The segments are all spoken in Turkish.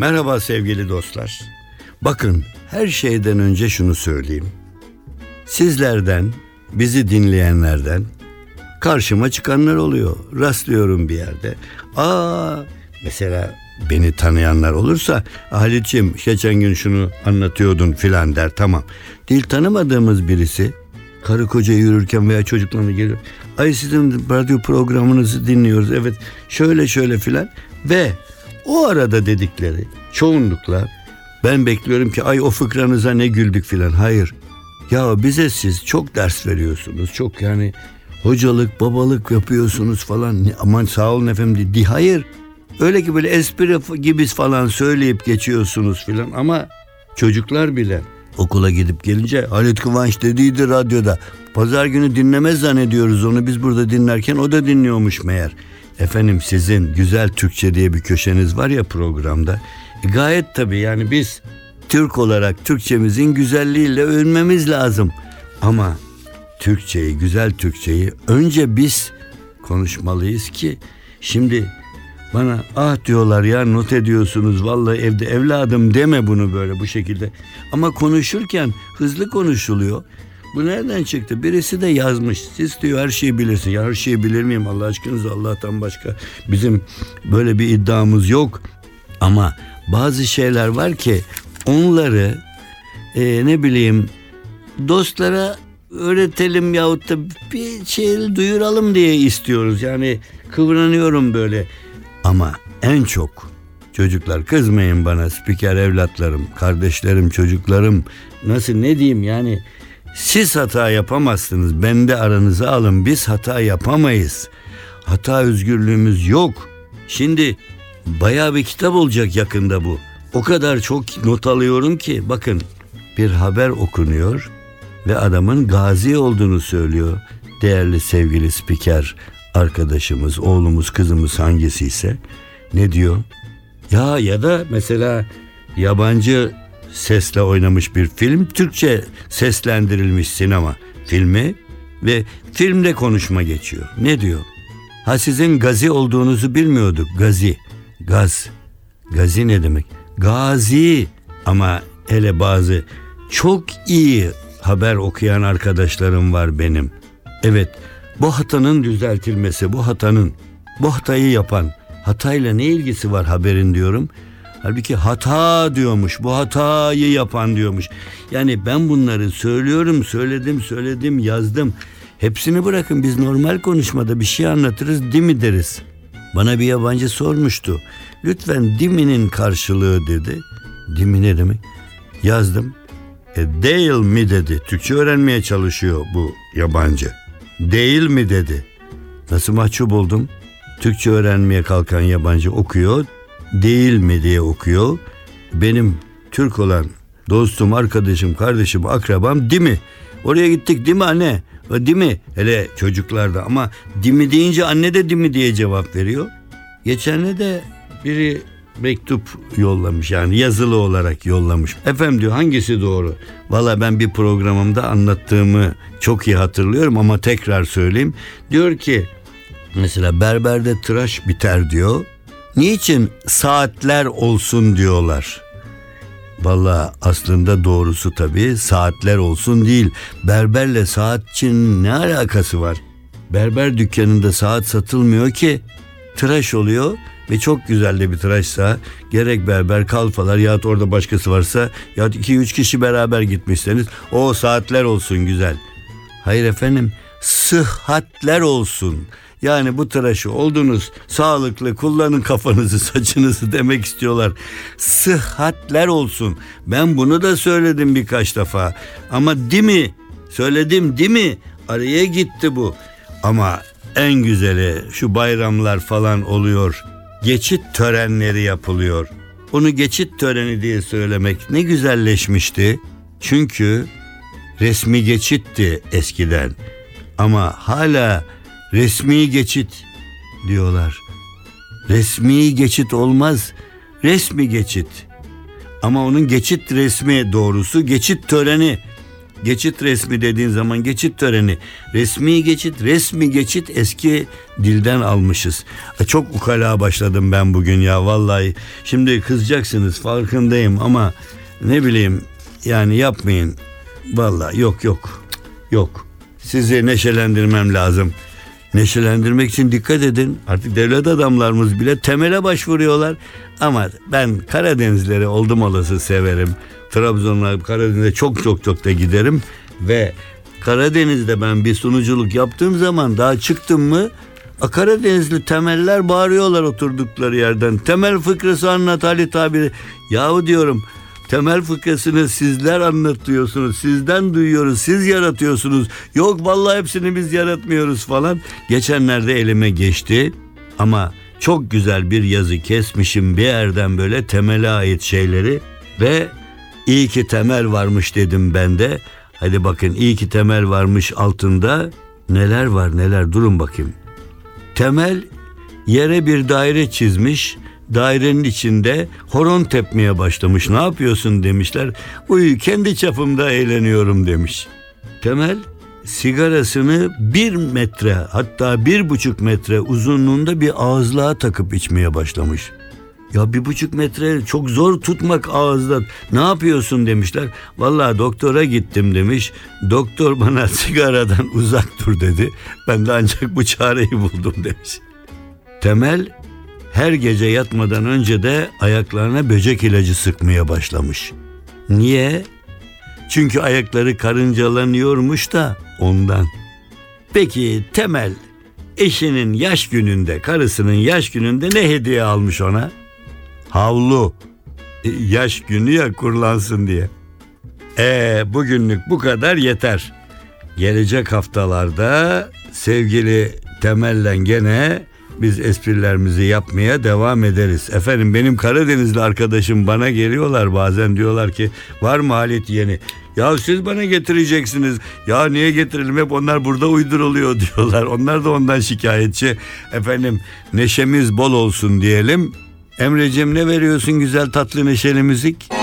Merhaba sevgili dostlar. Bakın her şeyden önce şunu söyleyeyim. Sizlerden, bizi dinleyenlerden karşıma çıkanlar oluyor. Rastlıyorum bir yerde. Aa mesela beni tanıyanlar olursa Halit'ciğim geçen gün şunu anlatıyordun filan der tamam. Değil tanımadığımız birisi karı koca yürürken veya çocuklarına geliyor. Ay sizin radyo programınızı dinliyoruz evet şöyle şöyle filan ve o arada dedikleri çoğunlukla ben bekliyorum ki ay o fıkranıza ne güldük filan. Hayır. Ya bize siz çok ders veriyorsunuz. Çok yani hocalık, babalık yapıyorsunuz falan. Aman sağ olun efendim. Di hayır. Öyle ki böyle espri gibi falan söyleyip geçiyorsunuz filan ama çocuklar bile okula gidip gelince Halit Kıvanç dediydi radyoda. Pazar günü dinlemez zannediyoruz onu biz burada dinlerken o da dinliyormuş meğer. Efendim sizin güzel Türkçe diye bir köşeniz var ya programda. E gayet tabii yani biz Türk olarak Türkçemizin güzelliğiyle övünmemiz lazım. Ama Türkçeyi, güzel Türkçeyi önce biz konuşmalıyız ki şimdi bana ah diyorlar ya not ediyorsunuz vallahi evde evladım deme bunu böyle bu şekilde. Ama konuşurken hızlı konuşuluyor. Bu nereden çıktı? Birisi de yazmış. Siz diyor her şeyi bilirsin. Ya her şeyi bilir miyim Allah aşkınıza Allah'tan başka bizim böyle bir iddiamız yok. Ama bazı şeyler var ki onları e, ne bileyim dostlara öğretelim yahut da bir şey duyuralım diye istiyoruz. Yani kıvranıyorum böyle. Ama en çok çocuklar kızmayın bana spiker evlatlarım, kardeşlerim, çocuklarım nasıl ne diyeyim yani siz hata yapamazsınız. Bende aranızı alın. Biz hata yapamayız. Hata özgürlüğümüz yok. Şimdi bayağı bir kitap olacak yakında bu. O kadar çok not alıyorum ki bakın bir haber okunuyor ve adamın gazi olduğunu söylüyor. Değerli sevgili spiker arkadaşımız, oğlumuz, kızımız hangisi ise ne diyor? Ya ya da mesela yabancı sesle oynamış bir film, Türkçe seslendirilmiş sinema filmi ve filmde konuşma geçiyor. Ne diyor? Ha sizin gazi olduğunuzu bilmiyorduk. Gazi. Gaz. Gazi ne demek? Gazi. Ama hele bazı çok iyi haber okuyan arkadaşlarım var benim. Evet, bu hatanın düzeltilmesi, bu hatanın, bu hatayı yapan, hatayla ne ilgisi var haberin diyorum. Halbuki hata diyormuş. Bu hatayı yapan diyormuş. Yani ben bunları söylüyorum, söyledim, söyledim, yazdım. Hepsini bırakın biz normal konuşmada bir şey anlatırız değil mi deriz. Bana bir yabancı sormuştu. Lütfen diminin karşılığı dedi. Dimi ne demek? Yazdım. E, değil mi dedi. Türkçe öğrenmeye çalışıyor bu yabancı. Değil mi dedi. Nasıl mahcup oldum? Türkçe öğrenmeye kalkan yabancı okuyor değil mi diye okuyor. Benim Türk olan dostum, arkadaşım, kardeşim, akrabam değil mi? Oraya gittik değil mi anne? Değil mi? Hele çocuklarda ama değil mi deyince anne de değil mi diye cevap veriyor. Geçen de biri mektup yollamış yani yazılı olarak yollamış. Efendim diyor hangisi doğru? Valla ben bir programımda anlattığımı çok iyi hatırlıyorum ama tekrar söyleyeyim. Diyor ki mesela berberde tıraş biter diyor. Niçin saatler olsun diyorlar? Valla aslında doğrusu tabii saatler olsun değil. Berberle saatçinin ne alakası var? Berber dükkanında saat satılmıyor ki. Tıraş oluyor ve çok güzel de bir tıraşsa gerek berber kalfalar yahut orada başkası varsa yahut iki üç kişi beraber gitmişseniz o saatler olsun güzel. Hayır efendim sıhhatler olsun. Yani bu tıraşı oldunuz. Sağlıklı kullanın kafanızı saçınızı demek istiyorlar. Sıhhatler olsun. Ben bunu da söyledim birkaç defa. Ama değil mi? Söyledim değil mi? Araya gitti bu. Ama en güzeli şu bayramlar falan oluyor. Geçit törenleri yapılıyor. Onu geçit töreni diye söylemek ne güzelleşmişti. Çünkü resmi geçitti eskiden. Ama hala resmi geçit diyorlar. Resmi geçit olmaz. Resmi geçit. Ama onun geçit resmi doğrusu geçit töreni. Geçit resmi dediğin zaman geçit töreni. Resmi geçit, resmi geçit eski dilden almışız. E, Çok ukala başladım ben bugün ya vallahi. Şimdi kızacaksınız farkındayım ama ne bileyim yani yapmayın. Vallahi yok yok. Yok. Sizi neşelendirmem lazım. Neşelendirmek için dikkat edin. Artık devlet adamlarımız bile temele başvuruyorlar. Ama ben Karadenizleri oldum olası severim. Trabzon'a, Karadeniz'e çok çok çok da giderim. Ve Karadeniz'de ben bir sunuculuk yaptığım zaman daha çıktım mı Karadenizli temeller bağırıyorlar oturdukları yerden. Temel fıkrası anlat Halit abi. Yahu diyorum Temel fıkrasını sizler anlatıyorsunuz. Sizden duyuyoruz. Siz yaratıyorsunuz. Yok vallahi hepsini biz yaratmıyoruz falan. Geçenlerde elime geçti. Ama çok güzel bir yazı kesmişim bir yerden böyle temele ait şeyleri. Ve iyi ki temel varmış dedim ben de. Hadi bakın iyi ki temel varmış altında. Neler var neler durun bakayım. Temel yere bir daire çizmiş. Dairenin içinde horon tepmeye başlamış. Ne yapıyorsun demişler. Uy kendi çapımda eğleniyorum demiş. Temel sigarasını bir metre hatta bir buçuk metre uzunluğunda bir ağızlığa takıp içmeye başlamış. Ya bir buçuk metre çok zor tutmak ağızda. Ne yapıyorsun demişler. Vallahi doktora gittim demiş. Doktor bana sigaradan uzak dur dedi. Ben de ancak bu çareyi buldum demiş. Temel her gece yatmadan önce de ayaklarına böcek ilacı sıkmaya başlamış. Niye? Çünkü ayakları karıncalanıyormuş da ondan. Peki Temel eşinin yaş gününde, karısının yaş gününde ne hediye almış ona? Havlu. E, Yaş günü ya kurlansın diye. E bugünlük bu kadar yeter. Gelecek haftalarda sevgili Temel'le gene biz esprilerimizi yapmaya devam ederiz. Efendim benim Karadenizli arkadaşım bana geliyorlar bazen diyorlar ki var mı Halit yeni? Ya siz bana getireceksiniz. Ya niye getirelim hep onlar burada uyduruluyor diyorlar. Onlar da ondan şikayetçi. Efendim neşemiz bol olsun diyelim. Emre'cim ne veriyorsun güzel tatlı neşeli müzik?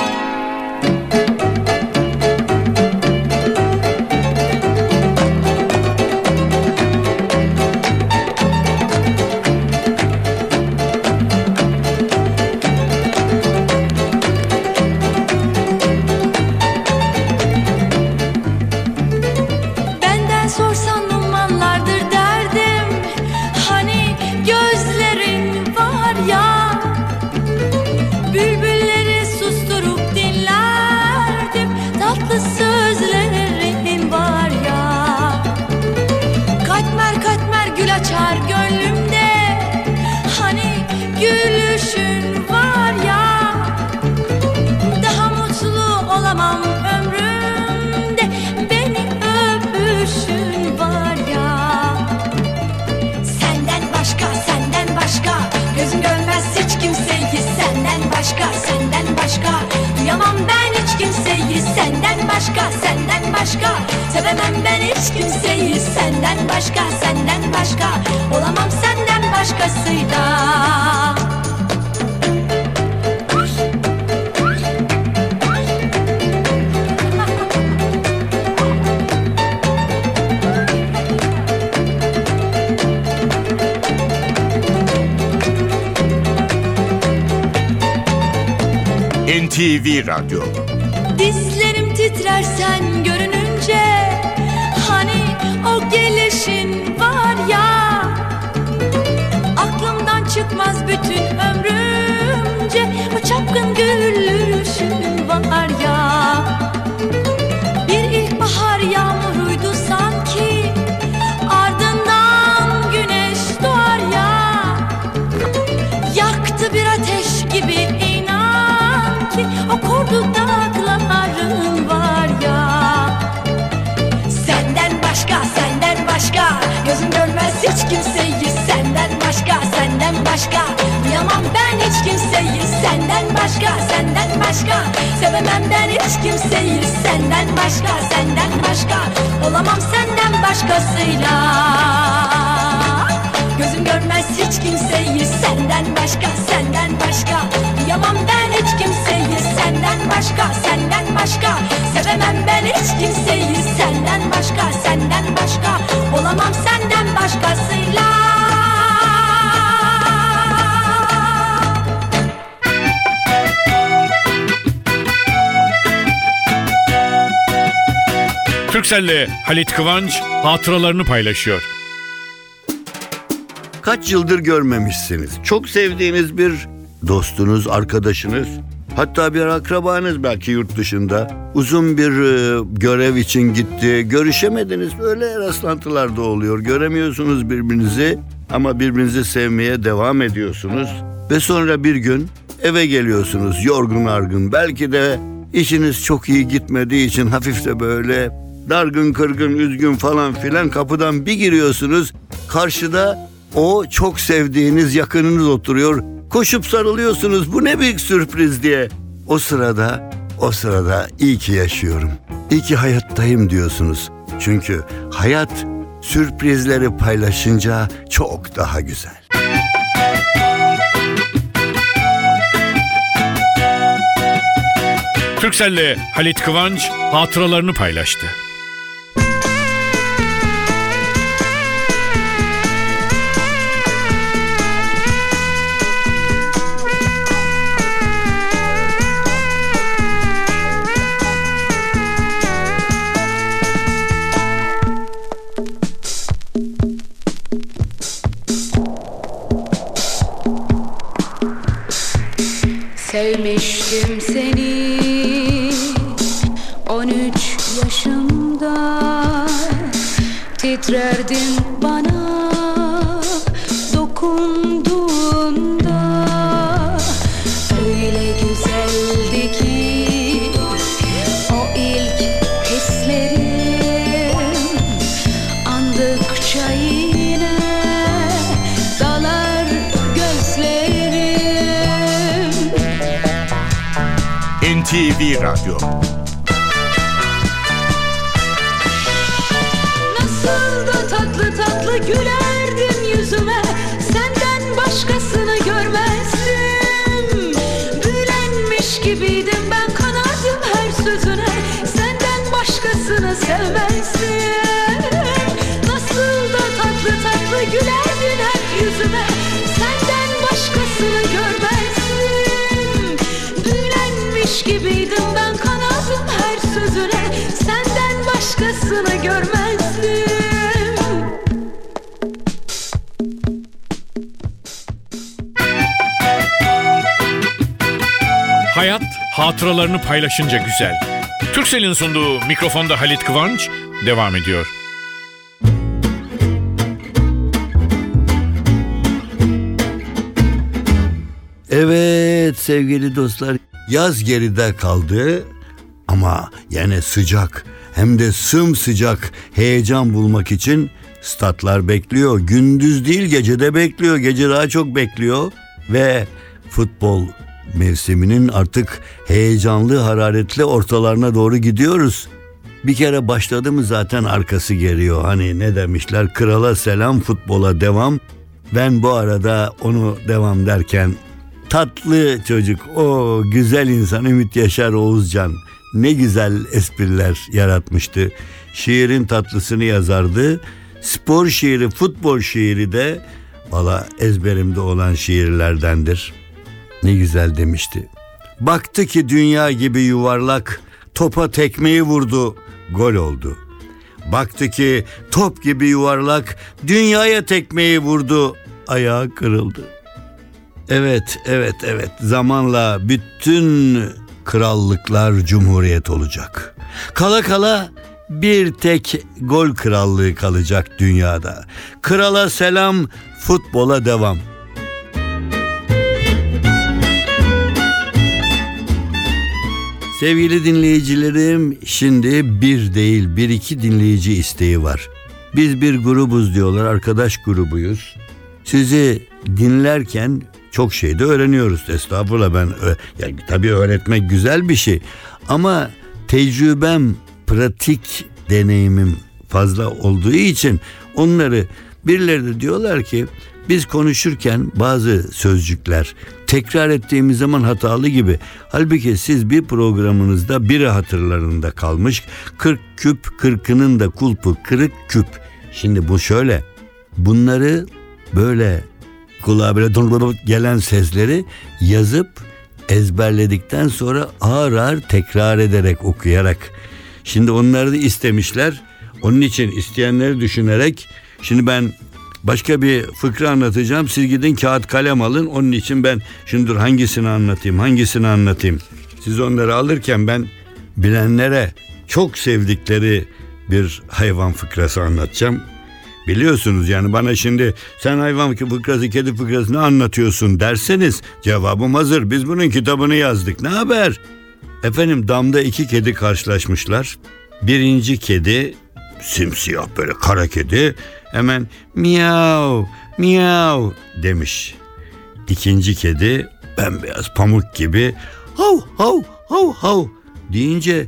Olamam ömrümde. Beni öpüşün var ya. Senden başka, senden başka. Gözüm görmez hiç kimseyi. Senden başka, senden başka. Duyamam ben hiç kimseyi. Senden başka, senden başka. Sevemem ben hiç kimseyi. Senden başka, senden başka. Olamam senden başkasıyla NTV Radyo. Dizlerim titrer sen başka. Sevemem ben hiç kimseyi senden başka Senden başka. Olamam senden başkasıyla. Gözüm görmez hiç kimseyi senden başka Senden başka. Duyamam ben hiç kimseyi senden başka Senden başka. Sevemem ben hiç kimseyi senden Türkcell'le Halit Kıvanç hatıralarını paylaşıyor. Kaç yıldır görmemişsiniz. Çok sevdiğiniz bir dostunuz, arkadaşınız, hatta bir akrabanız belki yurt dışında uzun bir e, görev için gitti. Görüşemediniz. Böyle rastlantılar da oluyor. Göremiyorsunuz birbirinizi ama birbirinizi sevmeye devam ediyorsunuz. Ve sonra bir gün eve geliyorsunuz yorgun argın. Belki de işiniz çok iyi gitmediği için hafif de böyle dargın kırgın üzgün falan filan kapıdan bir giriyorsunuz. Karşıda o çok sevdiğiniz yakınınız oturuyor. Koşup sarılıyorsunuz. Bu ne büyük sürpriz diye. O sırada, o sırada iyi ki yaşıyorum. İyi ki hayattayım diyorsunuz. Çünkü hayat sürprizleri paylaşınca çok daha güzel. Türkcell'le Halit Kıvanç hatıralarını paylaştı. Radyo Nasıl da tatlı tatlı gülerdim yüzüme. Senden başkasını görmezdim. Büyülenmiş gibiydim ben kanardım her sözüne. Senden başkasını sevmezdim başkasını görmezdim Hayat hatıralarını paylaşınca güzel. Türkcell'in sunduğu mikrofonda Halit Kıvanç devam ediyor. Evet sevgili dostlar yaz geride kaldı ama yine sıcak hem de sımsıcak heyecan bulmak için statlar bekliyor. Gündüz değil gecede bekliyor gece daha çok bekliyor ve futbol mevsiminin artık heyecanlı hararetli ortalarına doğru gidiyoruz. Bir kere başladı mı zaten arkası geliyor. Hani ne demişler krala selam futbola devam. Ben bu arada onu devam derken tatlı çocuk o güzel insan Ümit Yaşar Oğuzcan ne güzel espriler yaratmıştı. Şiirin tatlısını yazardı. Spor şiiri, futbol şiiri de valla ezberimde olan şiirlerdendir. Ne güzel demişti. Baktı ki dünya gibi yuvarlak topa tekmeyi vurdu, gol oldu. Baktı ki top gibi yuvarlak dünyaya tekmeyi vurdu, ayağı kırıldı. Evet, evet, evet. Zamanla bütün krallıklar cumhuriyet olacak. Kala kala bir tek gol krallığı kalacak dünyada. Krala selam, futbola devam. Sevgili dinleyicilerim, şimdi bir değil bir iki dinleyici isteği var. Biz bir grubuz diyorlar, arkadaş grubuyuz. Sizi dinlerken çok şey de öğreniyoruz. Estağfurullah ben ya, tabii öğretmek güzel bir şey ama tecrübem, pratik deneyimim fazla olduğu için onları birileri de diyorlar ki biz konuşurken bazı sözcükler tekrar ettiğimiz zaman hatalı gibi. Halbuki siz bir programınızda biri hatırlarında kalmış. 40 küp kırkının da kulpu kırık küp. Şimdi bu şöyle. Bunları böyle kulağa böyle gelen sesleri yazıp ezberledikten sonra ağır ağır tekrar ederek okuyarak. Şimdi onları da istemişler. Onun için isteyenleri düşünerek şimdi ben başka bir fıkra anlatacağım. Siz gidin kağıt kalem alın. Onun için ben şimdi dur hangisini anlatayım, hangisini anlatayım. Siz onları alırken ben bilenlere çok sevdikleri bir hayvan fıkrası anlatacağım. Biliyorsunuz yani bana şimdi sen hayvan fıkrası, kedi fıkrası ne anlatıyorsun derseniz cevabım hazır. Biz bunun kitabını yazdık. Ne haber? Efendim damda iki kedi karşılaşmışlar. Birinci kedi simsiyah böyle kara kedi hemen miyav miyav demiş. İkinci kedi bembeyaz pamuk gibi hav hav hav hav deyince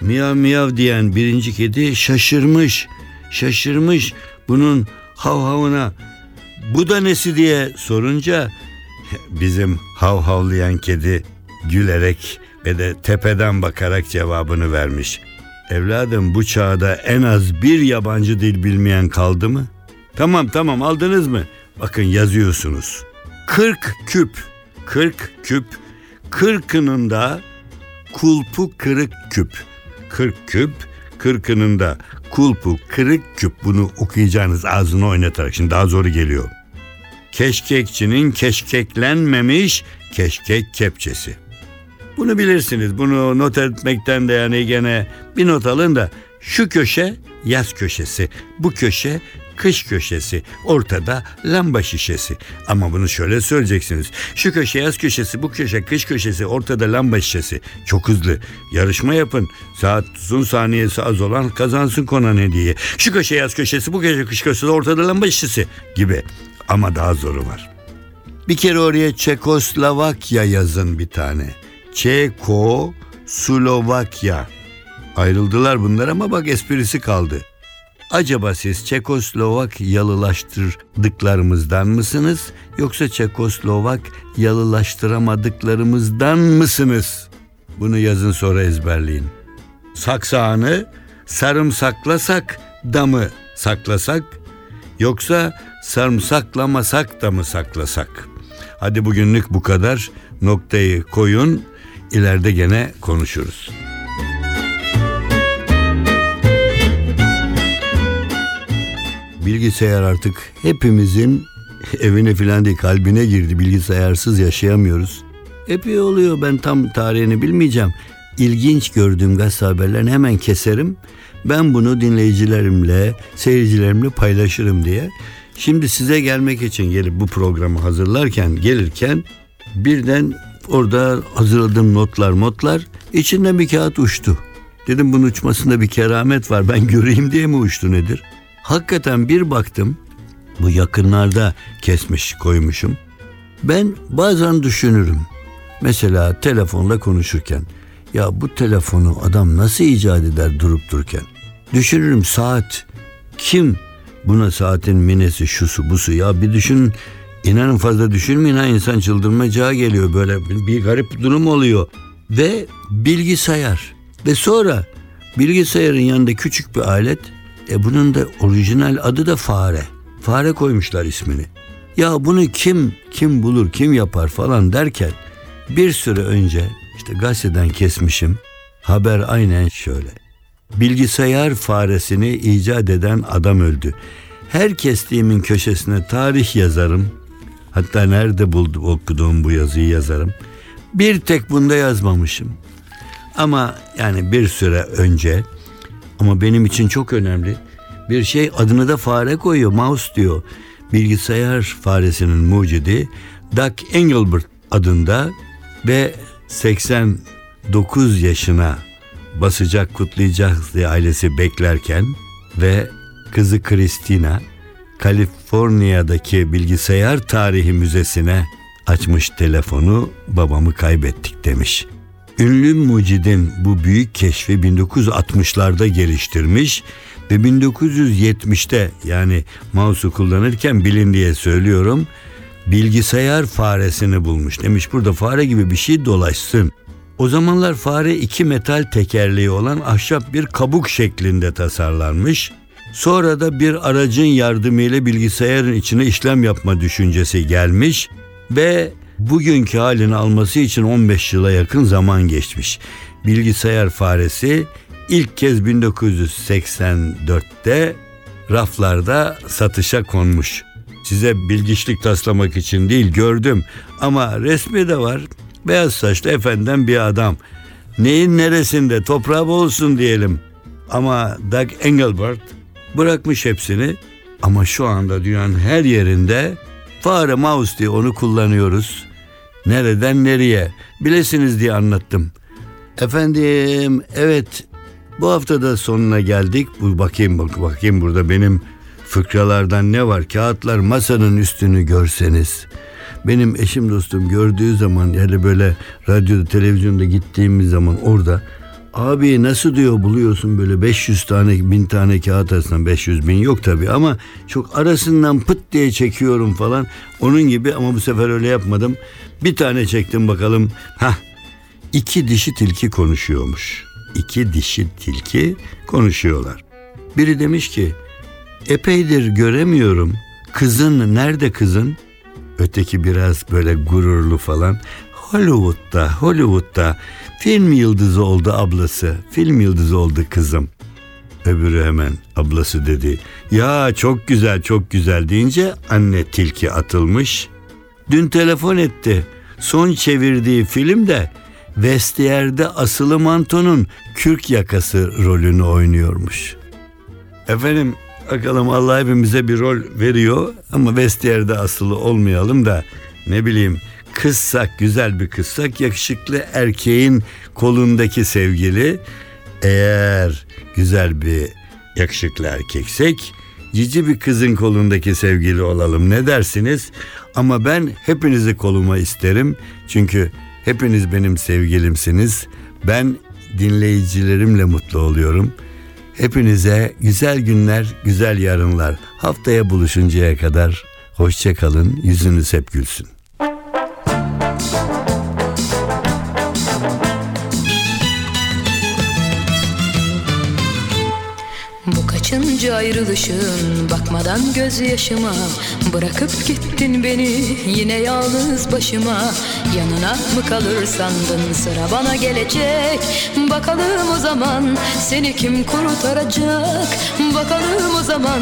miyav miyav diyen birinci kedi şaşırmış. Şaşırmış bunun hav havına bu da nesi diye sorunca bizim hav havlayan kedi gülerek ve de tepeden bakarak cevabını vermiş. Evladım bu çağda en az bir yabancı dil bilmeyen kaldı mı? Tamam tamam aldınız mı? Bakın yazıyorsunuz. 40 küp. 40 küp. Kırkının da kulpu kırık küp. 40 küp. Kırkının da kulpu kırık küp. Bunu okuyacağınız ağzını oynatarak. Şimdi daha zoru geliyor. Keşkekçinin keşkeklenmemiş keşkek kepçesi. Bunu bilirsiniz. Bunu not etmekten de yani gene bir not alın da şu köşe yaz köşesi, bu köşe kış köşesi, ortada lamba şişesi. Ama bunu şöyle söyleyeceksiniz. Şu köşe yaz köşesi, bu köşe kış köşesi, ortada lamba şişesi. Çok hızlı. Yarışma yapın. Saat uzun saniyesi az olan kazansın konan hediye. Şu köşe yaz köşesi, bu köşe kış köşesi, ortada lamba şişesi gibi. Ama daha zoru var. Bir kere oraya Çekoslovakya yazın bir tane. Çeko Slovakya. Ayrıldılar bunlar ama bak esprisi kaldı. Acaba siz Çekoslovak yalılaştırdıklarımızdan mısınız yoksa Çekoslovak yalılaştıramadıklarımızdan mısınız? Bunu yazın sonra ezberleyin. Saksağını sarımsaklasak da mı saklasak yoksa sarımsaklamasak da mı saklasak? Hadi bugünlük bu kadar. Noktayı koyun. İleride gene konuşuruz. Bilgisayar artık hepimizin evine filan değil kalbine girdi. Bilgisayarsız yaşayamıyoruz. Epey oluyor ben tam tarihini bilmeyeceğim. İlginç gördüğüm gazete haberlerini hemen keserim. Ben bunu dinleyicilerimle, seyircilerimle paylaşırım diye. Şimdi size gelmek için gelip bu programı hazırlarken, gelirken birden orada hazırladığım notlar motlar içinden bir kağıt uçtu. Dedim bunun uçmasında bir keramet var ben göreyim diye mi uçtu nedir? Hakikaten bir baktım bu yakınlarda kesmiş koymuşum. Ben bazen düşünürüm. Mesela telefonla konuşurken ya bu telefonu adam nasıl icat eder durup dururken? Düşünürüm saat kim buna saatin minesi şusu busu ya bir düşünün İnanın fazla düşünmeyin ha insan çıldırmacağı geliyor böyle bir garip durum oluyor. Ve bilgisayar ve sonra bilgisayarın yanında küçük bir alet e bunun da orijinal adı da fare. Fare koymuşlar ismini. Ya bunu kim kim bulur kim yapar falan derken bir süre önce işte gazeteden kesmişim haber aynen şöyle. Bilgisayar faresini icat eden adam öldü. Her kestiğimin köşesine tarih yazarım. Hatta nerede buldum okuduğum bu yazıyı yazarım. Bir tek bunda yazmamışım. Ama yani bir süre önce ama benim için çok önemli bir şey adını da fare koyuyor. Mouse diyor. Bilgisayar faresinin mucidi Doug Engelbert adında ve 89 yaşına basacak kutlayacak diye ailesi beklerken ve kızı Christina Kaliforniya'daki bilgisayar tarihi müzesine Açmış telefonu babamı kaybettik demiş. Ünlü mucidin bu büyük keşfi 1960'larda geliştirmiş ve 1970'te yani mouse'u kullanırken bilin diye söylüyorum bilgisayar faresini bulmuş. Demiş burada fare gibi bir şey dolaşsın. O zamanlar fare iki metal tekerleği olan ahşap bir kabuk şeklinde tasarlanmış. Sonra da bir aracın yardımıyla bilgisayarın içine işlem yapma düşüncesi gelmiş ve bugünkü halini alması için 15 yıla yakın zaman geçmiş. Bilgisayar faresi ilk kez 1984'te raflarda satışa konmuş. Size bilgiçlik taslamak için değil gördüm ama resmi de var. Beyaz saçlı efenden bir adam. Neyin neresinde toprağı olsun diyelim. Ama Doug Engelbart bırakmış hepsini ama şu anda dünyanın her yerinde fare mouse diye onu kullanıyoruz. Nereden nereye bilesiniz diye anlattım. Efendim evet bu haftada sonuna geldik. Bu bakayım bak bakayım burada benim fıkralardan ne var? Kağıtlar masanın üstünü görseniz. Benim eşim dostum gördüğü zaman yani böyle radyoda televizyonda gittiğimiz zaman orada Abi nasıl diyor buluyorsun böyle 500 tane bin tane kağıt arasından 500 bin yok tabi ama çok arasından pıt diye çekiyorum falan. Onun gibi ama bu sefer öyle yapmadım. Bir tane çektim bakalım. Ha iki dişi tilki konuşuyormuş. İki dişi tilki konuşuyorlar. Biri demiş ki epeydir göremiyorum. Kızın nerede kızın? Öteki biraz böyle gururlu falan. Hollywood'da, Hollywood'da film yıldızı oldu ablası. Film yıldızı oldu kızım. Öbürü hemen ablası dedi. Ya çok güzel çok güzel deyince anne tilki atılmış. Dün telefon etti. Son çevirdiği filmde Vestiyer'de asılı mantonun kürk yakası rolünü oynuyormuş. Efendim bakalım Allah hepimize bir rol veriyor ama Vestiyer'de asılı olmayalım da ne bileyim kızsak güzel bir kızsak yakışıklı erkeğin kolundaki sevgili eğer güzel bir yakışıklı erkeksek cici bir kızın kolundaki sevgili olalım ne dersiniz? Ama ben hepinizi koluma isterim çünkü hepiniz benim sevgilimsiniz. Ben dinleyicilerimle mutlu oluyorum. Hepinize güzel günler, güzel yarınlar. Haftaya buluşuncaya kadar hoşça kalın. Yüzünüz hep gülsün. Kaçıncı ayrılışın bakmadan gözyaşıma. Bırakıp gittin beni yine yalnız başıma. Yanına mı kalır sandın sıra bana gelecek? Bakalım o zaman seni kim kurtaracak? Bakalım o zaman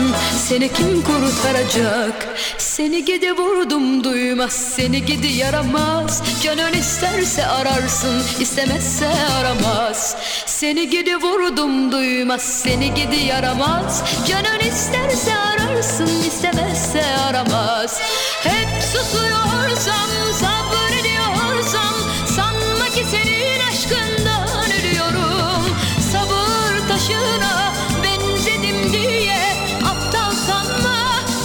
seni kim kurtaracak? Seni gidi vurdum duymaz seni gidi yaramaz. Canın isterse ararsın istemezse aramaz. Seni gidi vurdum duymaz seni gidi yaramaz Canın isterse ararsın istemezse aramaz. Hep susuyorsam sabrediyorsam Sanma ki senin aşkından ölüyorum. Sabır taşına benzedim diye Aptal sanma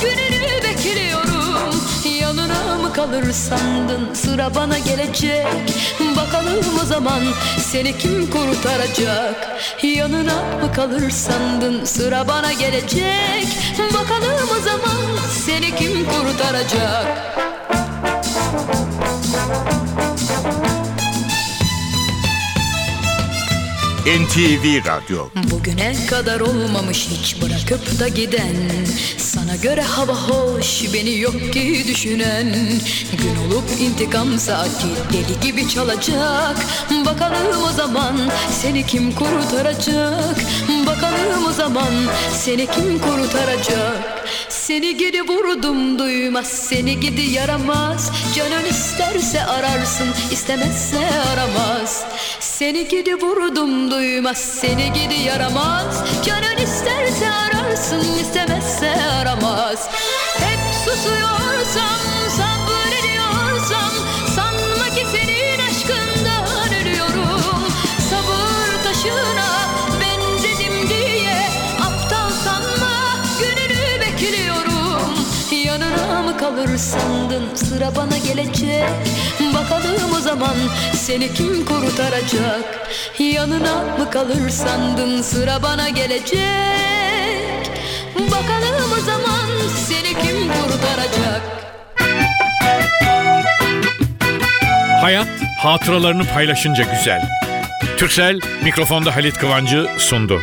gününü bekliyorum. Yanına mı kalır sandın sıra bana gelecek? Bakalım zaman seni kim kurtaracak? Yanına mı kalır sandın sıra bana gelecek. Bakalım o zaman seni kim kurtaracak NTV Radyo. Bugüne kadar olmamış hiç bırakıp da giden. Sana göre hava hoş beni yok ki düşünen. Gün olup intikam saati deli gibi çalacak. Bakalım o zaman seni kim kurtaracak Bakalım o zaman seni kim kurtaracak Seni gidi vurdum duymaz. Seni gidi yaramaz. Canın isterse ararsın istemezse aramaz. Seni gidi vurdum duymaz. Seni gidi yaramaz. Canın isterse ararsın istemezse aramaz. Hep susuyorsam kalır sandın? Sıra bana gelecek. Bakalım o zaman seni kim kurtaracak Yanına mı kalır sandın? Sıra bana gelecek. Bakalım o zaman seni kim kurtaracak Hayat hatıralarını paylaşınca güzel. Türksel mikrofonda Halit Kıvancı sundu.